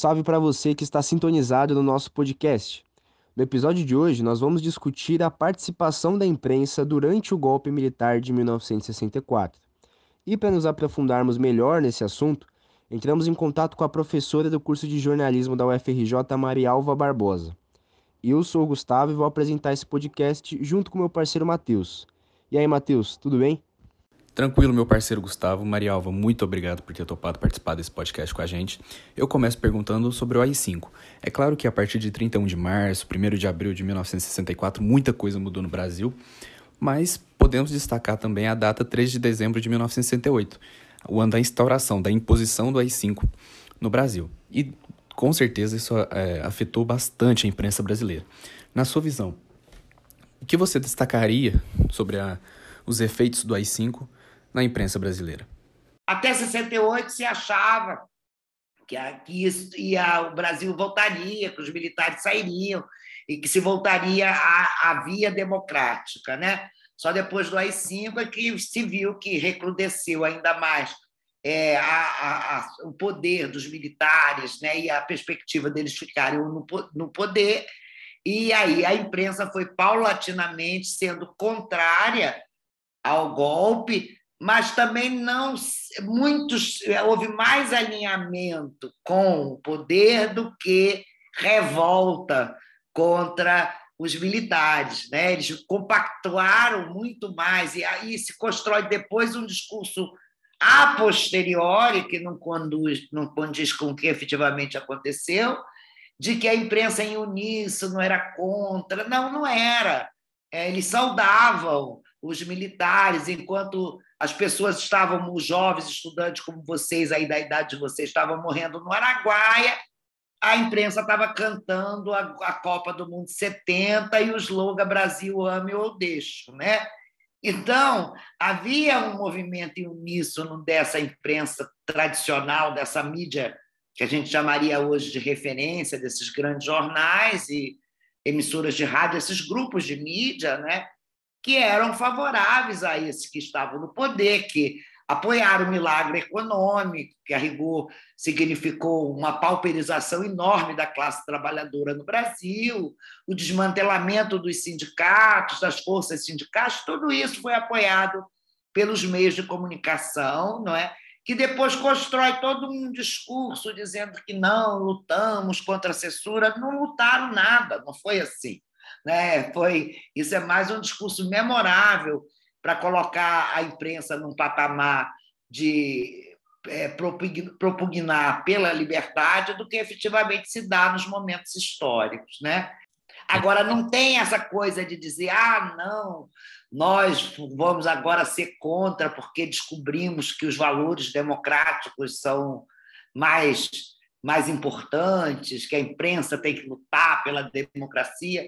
salve para você que está sintonizado no nosso podcast. No episódio de hoje, nós vamos discutir a participação da imprensa durante o golpe militar de 1964. E para nos aprofundarmos melhor nesse assunto, entramos em contato com a professora do curso de jornalismo da UFRJ, Marialva Barbosa. Eu sou o Gustavo e vou apresentar esse podcast junto com meu parceiro Matheus. E aí, Matheus, tudo bem? Tranquilo, meu parceiro Gustavo. Marialva, muito obrigado por ter topado participar desse podcast com a gente. Eu começo perguntando sobre o AI-5. É claro que a partir de 31 de março, 1 de abril de 1964, muita coisa mudou no Brasil, mas podemos destacar também a data 3 de dezembro de 1968, o ano da instauração, da imposição do AI-5 no Brasil. E com certeza isso é, afetou bastante a imprensa brasileira. Na sua visão, o que você destacaria sobre a, os efeitos do AI-5 na imprensa brasileira? Até 68 se achava que, que isso ia, o Brasil voltaria, que os militares sairiam e que se voltaria à, à via democrática. Né? Só depois do AI-5 é que se viu que recrudesceu ainda mais é, a, a, o poder dos militares né, e a perspectiva deles ficarem no, no poder. E aí a imprensa foi paulatinamente sendo contrária ao golpe, mas também não muitos houve mais alinhamento com o poder do que revolta contra os militares, né? Eles compactuaram muito mais e aí se constrói depois um discurso a posteriori que não conduz, não condiz com o que efetivamente aconteceu, de que a imprensa em uníssono era contra. Não, não era. É, eles saudavam os militares enquanto as pessoas estavam, os jovens estudantes como vocês, aí da idade de vocês, estavam morrendo no Araguaia, a imprensa estava cantando a, a, Copa do Mundo 70 e o slogan Brasil ame ou deixo, né? Então, havia um movimento em uníssono dessa imprensa tradicional, dessa mídia que a gente chamaria hoje de referência, desses grandes jornais e emissoras de rádio, esses grupos de mídia, né? Que eram favoráveis a esses que estavam no poder, que apoiaram o milagre econômico, que a rigor significou uma pauperização enorme da classe trabalhadora no Brasil, o desmantelamento dos sindicatos, das forças sindicais, tudo isso foi apoiado pelos meios de comunicação, não é? que depois constrói todo um discurso dizendo que não, lutamos contra a censura. Não lutaram nada, não foi assim. Né? Foi, isso é mais um discurso memorável para colocar a imprensa num patamar de é, propugnar pela liberdade do que efetivamente se dá nos momentos históricos. Né? Agora, não tem essa coisa de dizer, ah, não, nós vamos agora ser contra porque descobrimos que os valores democráticos são mais, mais importantes, que a imprensa tem que lutar pela democracia.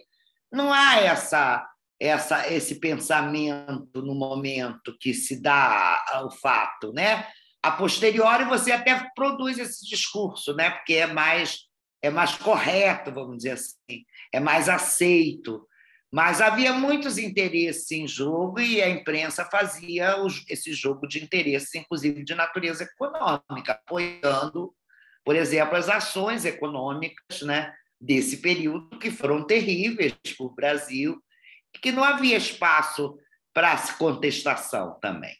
Não há essa, essa, esse pensamento no momento que se dá o fato, né? A posteriori você até produz esse discurso, né? Porque é mais é mais correto, vamos dizer assim, é mais aceito. Mas havia muitos interesses em jogo e a imprensa fazia esse jogo de interesses, inclusive de natureza econômica, apoiando, por exemplo, as ações econômicas, né? Desse período que foram terríveis para o Brasil, que não havia espaço para contestação também,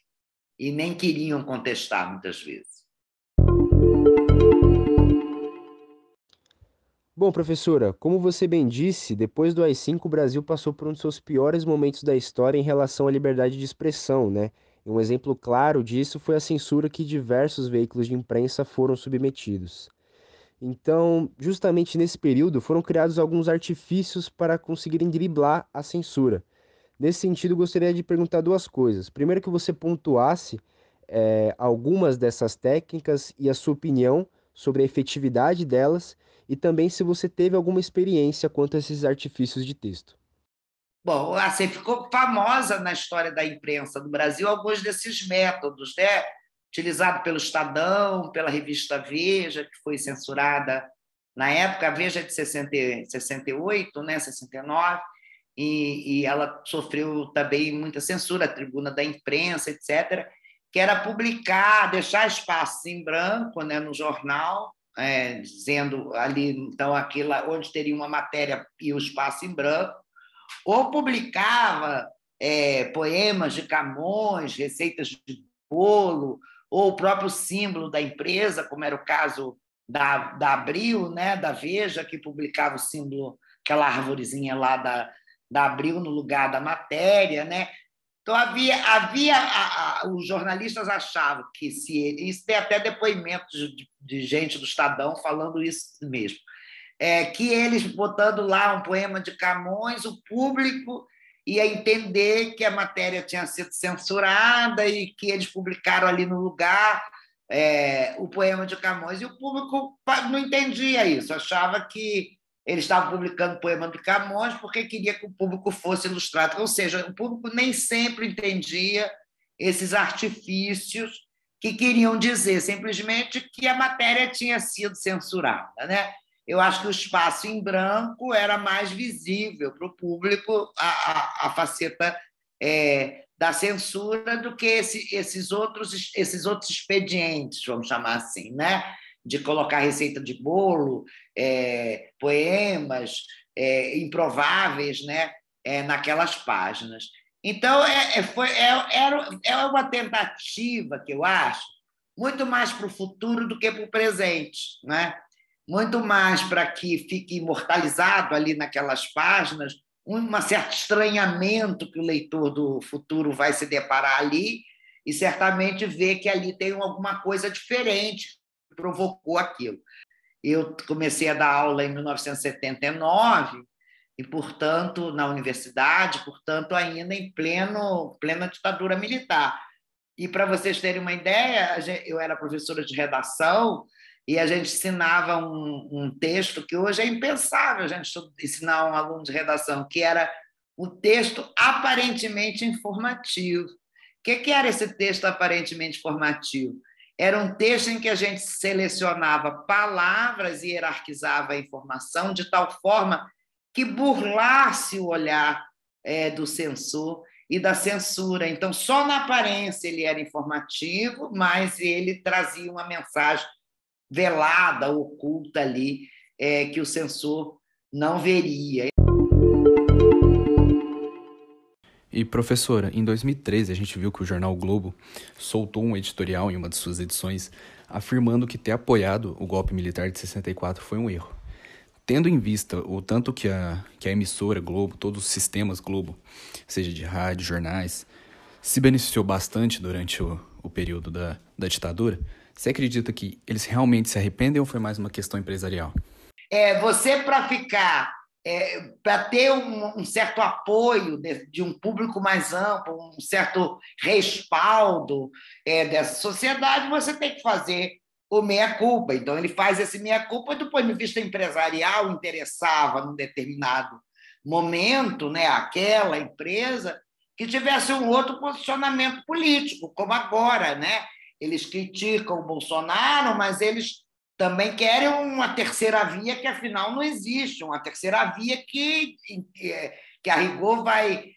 e nem queriam contestar muitas vezes. Bom, professora, como você bem disse, depois do AI-5 o Brasil passou por um dos seus piores momentos da história em relação à liberdade de expressão, né? Um exemplo claro disso foi a censura que diversos veículos de imprensa foram submetidos. Então, justamente nesse período, foram criados alguns artifícios para conseguirem driblar a censura. Nesse sentido, gostaria de perguntar duas coisas. Primeiro, que você pontuasse é, algumas dessas técnicas e a sua opinião sobre a efetividade delas, e também se você teve alguma experiência quanto a esses artifícios de texto. Bom, assim, ficou famosa na história da imprensa do Brasil alguns desses métodos, né? Utilizado pelo Estadão, pela revista Veja, que foi censurada na época, a Veja é de 60, 68, né, 69, e, e ela sofreu também muita censura, a tribuna da imprensa, etc., que era publicar, deixar espaços em branco né, no jornal é, dizendo ali, então, aquilo onde teria uma matéria e o espaço em branco, ou publicava é, poemas de Camões, receitas de bolo, ou o próprio símbolo da empresa, como era o caso da, da Abril, né, da Veja, que publicava o símbolo, aquela árvorezinha lá da, da Abril no lugar da matéria, né? Então havia, havia a, a, os jornalistas achavam que se isso tem até depoimentos de, de gente do Estadão falando isso mesmo, é, que eles botando lá um poema de Camões, o público ia entender que a matéria tinha sido censurada e que eles publicaram ali no lugar é, o poema de Camões e o público não entendia isso, achava que ele estava publicando poema de Camões porque queria que o público fosse ilustrado. Ou seja, o público nem sempre entendia esses artifícios que queriam dizer simplesmente que a matéria tinha sido censurada. Né? Eu acho que o espaço em branco era mais visível para o público, a, a, a faceta é, da censura, do que esse, esses, outros, esses outros expedientes, vamos chamar assim. Né? de colocar receita de bolo, é, poemas é, improváveis né, é, naquelas páginas. Então, é, é foi, é, era, é uma tentativa, que eu acho, muito mais para o futuro do que para o presente. Né? Muito mais para que fique imortalizado ali naquelas páginas um certo estranhamento que o leitor do futuro vai se deparar ali e certamente ver que ali tem alguma coisa diferente provocou aquilo. Eu comecei a dar aula em 1979 e, portanto, na universidade, portanto, ainda em pleno plena ditadura militar. E para vocês terem uma ideia, eu era professora de redação e a gente ensinava um, um texto que hoje é impensável a gente ensinar um aluno de redação, que era um texto aparentemente informativo. O que, que era esse texto aparentemente informativo? Era um texto em que a gente selecionava palavras e hierarquizava a informação de tal forma que burlasse o olhar é, do censor e da censura. Então, só na aparência ele era informativo, mas ele trazia uma mensagem velada, oculta ali, é, que o censor não veria. E professora, em 2013 a gente viu que o jornal Globo soltou um editorial em uma de suas edições afirmando que ter apoiado o golpe militar de 64 foi um erro. Tendo em vista o tanto que a, que a emissora Globo, todos os sistemas Globo, seja de rádio, jornais, se beneficiou bastante durante o, o período da, da ditadura, você acredita que eles realmente se arrependem ou foi mais uma questão empresarial? É, você, para ficar é, para ter um, um, certo apoio de, de, um público mais amplo, um certo respaldo é, dessa sociedade, você tem que fazer o meia-culpa. Então, ele faz esse meia-culpa do ponto de vista empresarial, interessava num determinado momento né, aquela empresa que tivesse um outro posicionamento político, como agora. Né? Eles criticam o Bolsonaro, mas eles também querem uma terceira via que, afinal, não existe, uma terceira via que, que a rigor vai,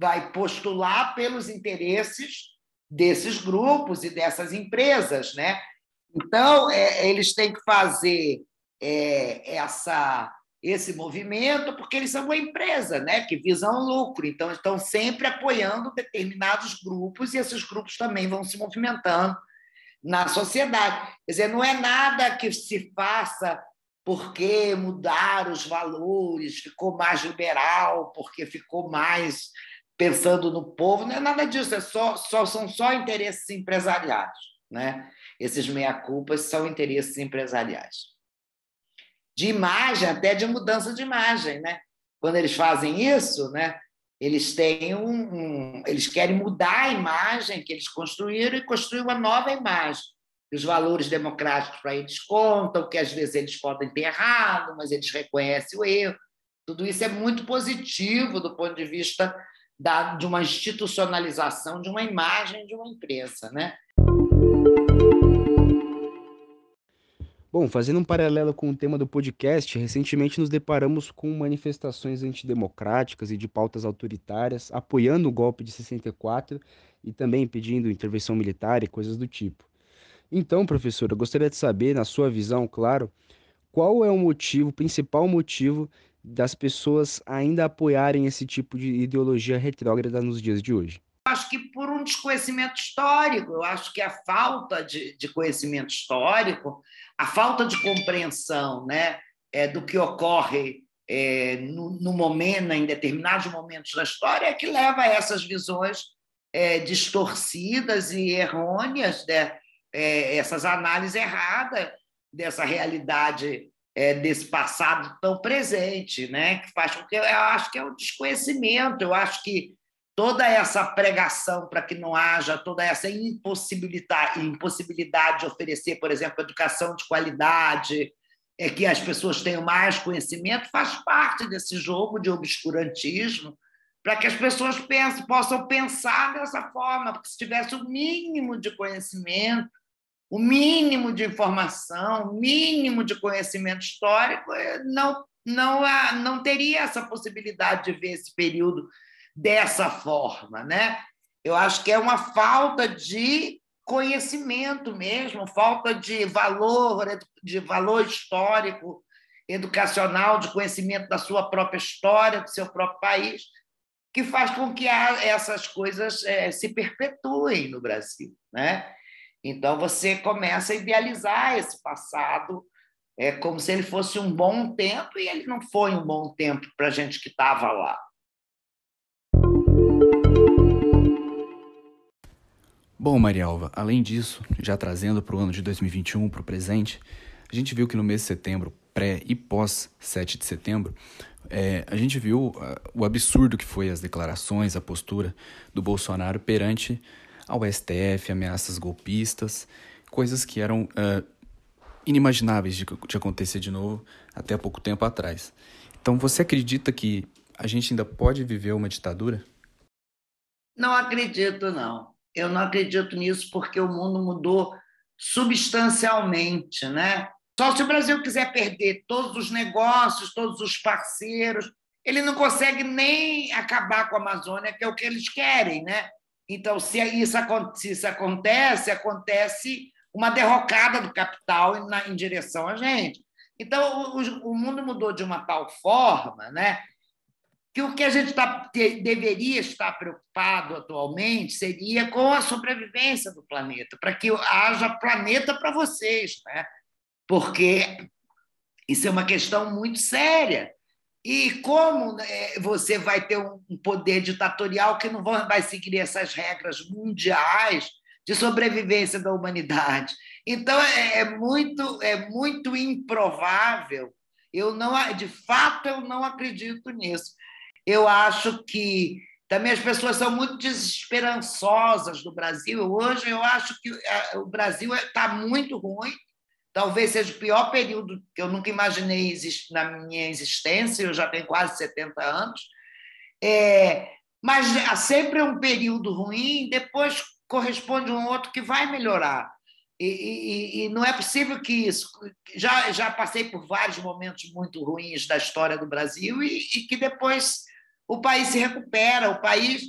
vai postular pelos interesses desses grupos e dessas empresas. Né? Então, é, eles têm que fazer é, essa, esse movimento porque eles são uma empresa né, que visam lucro, então estão sempre apoiando determinados grupos e esses grupos também vão se movimentando na sociedade. Quer dizer, não é nada que se faça porque mudaram os valores, ficou mais liberal, porque ficou mais pensando no povo, não é nada disso, é só, só são só interesses empresariais, né? Esses meia-culpas são interesses empresariais. De imagem, até de mudança de imagem, né? Quando eles fazem isso, né? Eles têm um, um, eles querem mudar a imagem que eles construíram e construir uma nova imagem. Os valores democráticos para eles contam, que às vezes eles podem ter errado, mas eles reconhecem o erro. Tudo isso é muito positivo do ponto de vista da, de uma institucionalização de uma imagem de uma empresa, né? Bom, fazendo um paralelo com o tema do podcast, recentemente nos deparamos com manifestações antidemocráticas e de pautas autoritárias apoiando o golpe de 64 e também pedindo intervenção militar e coisas do tipo. Então, professor, eu gostaria de saber, na sua visão, claro, qual é o motivo, o principal motivo das pessoas ainda apoiarem esse tipo de ideologia retrógrada nos dias de hoje? Acho que por um desconhecimento histórico, eu acho que a falta de, de conhecimento histórico, a falta de compreensão né, é, do que ocorre é, no, no, momento, em determinados momentos da história, é que leva a essas visões é, distorcidas e errôneas, né, é, essas análises erradas dessa realidade é, desse passado tão presente, né? Que faz com que eu acho que é o desconhecimento. Eu acho que toda essa pregação para que não haja toda essa impossibilidade, impossibilidade de oferecer, por exemplo, educação de qualidade, é que as pessoas tenham mais conhecimento, faz parte desse jogo de obscurantismo, para que as pessoas pensem, possam pensar dessa forma, porque se tivesse o mínimo de conhecimento, o mínimo de informação, o mínimo de conhecimento histórico, eh, não, não, não teria essa possibilidade de ver esse período dessa forma. Né? Eu acho que é uma falta de conhecimento mesmo, falta de valor, de valor histórico, educacional, de conhecimento da sua própria história, do seu próprio país, que faz com que essas coisas é, se perpetuem no Brasil. Né? Então você começa a idealizar esse passado é como se ele fosse um bom tempo e ele não foi um bom tempo para a gente que estava lá. Bom, Marialva, além disso, já trazendo para o ano de 2021, para o presente, a gente viu que no mês de setembro, pré e pós 7 de setembro, é, a gente viu uh, o absurdo que foi as declarações, a postura do Bolsonaro perante ao STF, ameaças golpistas, coisas que eram uh, inimagináveis de, de acontecer de novo até pouco tempo atrás. Então, você acredita que a gente ainda pode viver uma ditadura? Não acredito, não. Eu não acredito nisso porque o mundo mudou substancialmente, né? Só se o Brasil quiser perder todos os negócios, todos os parceiros, ele não consegue nem acabar com a Amazônia, que é o que eles querem, né? Então, se isso, acontece, acontece uma derrocada do capital em, em direção a gente. Então, o, o, mundo mudou de uma tal forma né, que o que a gente tá, deveria estar preocupado atualmente seria com a sobrevivência do planeta, para que haja planeta para vocês, né? porque isso é uma questão muito séria. E como né, você vai ter um poder ditatorial que não vai seguir essas regras mundiais de sobrevivência da humanidade? Então é, é muito é muito improvável. Eu não, de fato, eu não acredito nisso. Eu acho que também as pessoas são muito desesperançosas do Brasil. Hoje eu acho que é, o Brasil está muito ruim talvez seja o pior período que eu nunca imaginei na minha existência, eu já tenho quase 70 anos. É, mas há sempre um período ruim, depois corresponde um outro que vai melhorar. E, e, e, não é possível que isso. Já, já passei por vários momentos muito ruins da história do Brasil e, e que depois o país se recupera, o país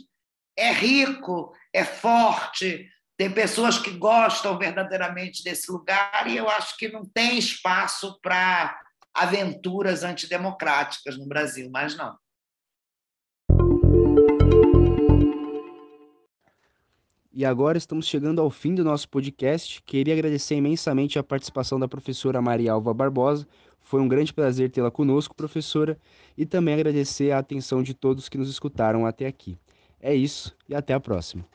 é rico, é forte, tem pessoas que gostam verdadeiramente desse lugar e eu acho que não tem espaço para aventuras antidemocráticas no Brasil, mas não. E agora estamos chegando ao fim do nosso podcast. Queria agradecer imensamente a participação da professora Maria Alva Barbosa. Foi um grande prazer tê-la conosco, professora, e também agradecer a atenção de todos que nos escutaram até aqui. É isso e até a próxima.